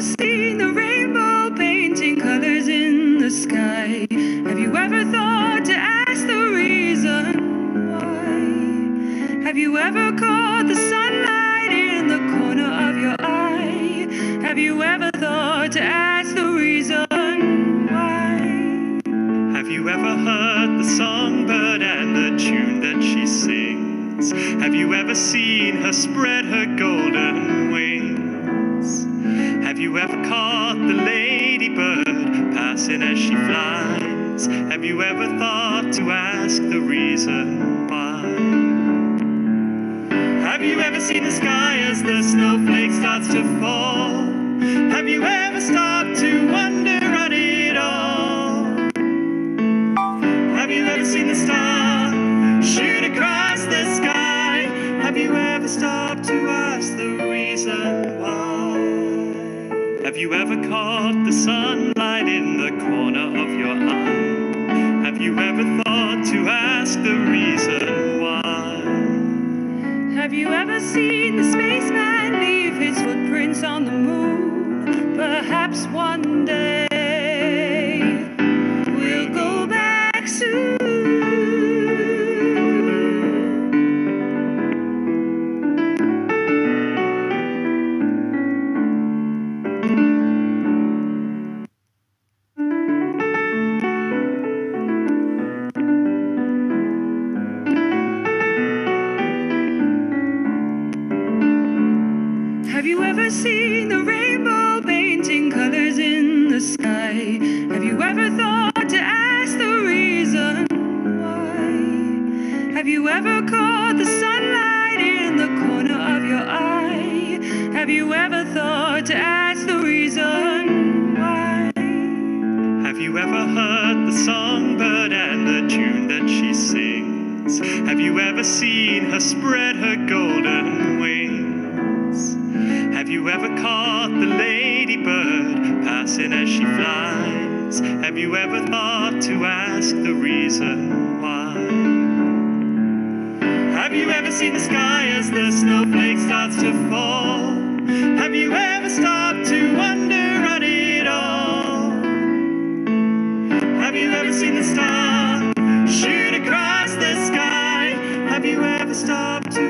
seen the rainbow painting colors in the sky? Have you ever thought to ask the reason why? Have you ever caught the sunlight in the corner of your eye? Have you ever thought to ask the reason why? Have you ever heard the songbird and the tune that she sings? Have you ever seen her spread her gold? You ever caught the ladybird passing as she flies? Have you ever thought to ask the reason why? Have you ever seen the sky as the snowflake starts to fall? Have you ever stopped to wonder at it all? Have you ever seen the star shoot across the sky? Have you ever stopped to Have you ever caught the sunlight in the corner of your eye? Have you ever thought to ask the reason why? Have you ever seen the spaceman leave his footprints on the moon? Perhaps one ever seen the rainbow painting colors in the sky? Have you ever thought to ask the reason why? Have you ever caught the sunlight in the corner of your eye? Have you ever thought to ask the reason why? Have you ever heard the songbird and the tune that she sings? Have you ever seen her spread her golden wings? Have you ever caught the ladybird passing as she flies? Have you ever thought to ask the reason why? Have you ever seen the sky as the snowflake starts to fall? Have you ever stopped to wonder at it all? Have you ever seen the star shoot across the sky? Have you ever stopped to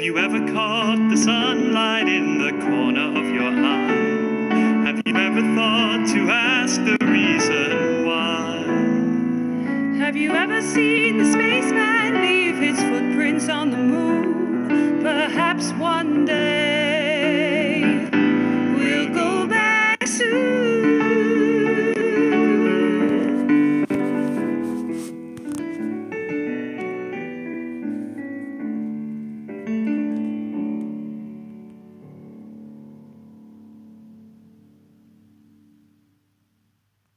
Have you ever caught the sunlight in the corner of your eye? Have you ever thought to ask the reason why? Have you ever seen the spaceman leave his footprints on the moon? Perhaps one day